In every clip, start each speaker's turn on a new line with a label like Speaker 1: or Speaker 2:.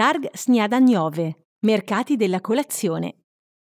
Speaker 1: Targ Śniadaniove, mercati della colazione.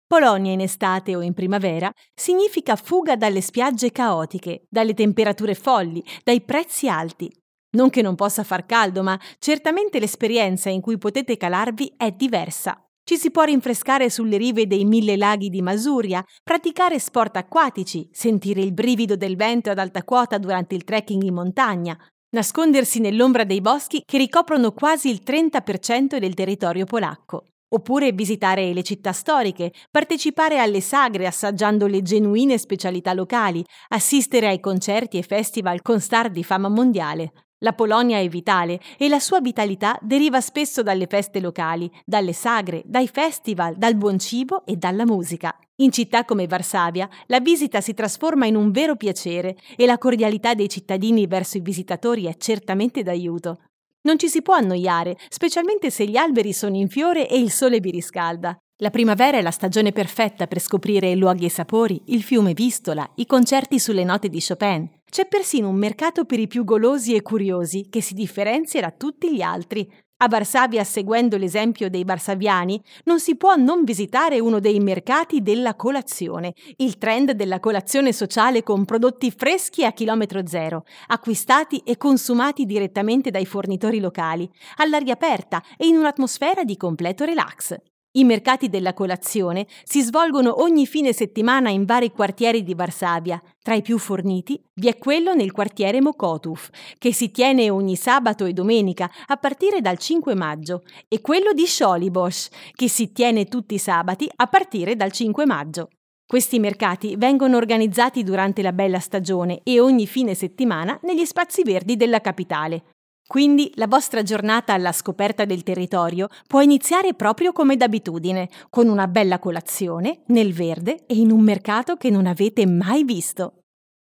Speaker 1: Polonia in estate o in primavera significa fuga dalle spiagge caotiche, dalle temperature folli, dai prezzi alti. Non che non possa far caldo, ma certamente l'esperienza in cui potete calarvi è diversa. Ci si può rinfrescare sulle rive dei mille laghi di Masuria, praticare sport acquatici, sentire il brivido del vento ad alta quota durante il trekking in montagna, nascondersi nell'ombra dei boschi che ricoprono quasi il 30% del territorio polacco. Oppure visitare le città storiche, partecipare alle sagre assaggiando le genuine specialità locali, assistere ai concerti e festival con star di fama mondiale. La Polonia è vitale e la sua vitalità deriva spesso dalle feste locali, dalle sagre, dai festival, dal buon cibo e dalla musica. In città come Varsavia la visita si trasforma in un vero piacere e la cordialità dei cittadini verso i visitatori è certamente d'aiuto. Non ci si può annoiare, specialmente se gli alberi sono in fiore e il sole vi riscalda. La primavera è la stagione perfetta per scoprire luoghi e sapori, il fiume Vistola, i concerti sulle note di Chopin. C'è persino un mercato per i più golosi e curiosi che si differenzia da tutti gli altri. A Varsavia, seguendo l'esempio dei varsaviani, non si può non visitare uno dei mercati della colazione, il trend della colazione sociale con prodotti freschi a chilometro zero, acquistati e consumati direttamente dai fornitori locali, all'aria aperta e in un'atmosfera di completo relax. I mercati della colazione si svolgono ogni fine settimana in vari quartieri di Varsavia. Tra i più forniti vi è quello nel quartiere Mokotów, che si tiene ogni sabato e domenica a partire dal 5 maggio, e quello di Scholibos, che si tiene tutti i sabati a partire dal 5 maggio. Questi mercati vengono organizzati durante la bella stagione e ogni fine settimana negli spazi verdi della capitale. Quindi la vostra giornata alla scoperta del territorio può iniziare proprio come d'abitudine, con una bella colazione, nel verde e in un mercato che non avete mai visto.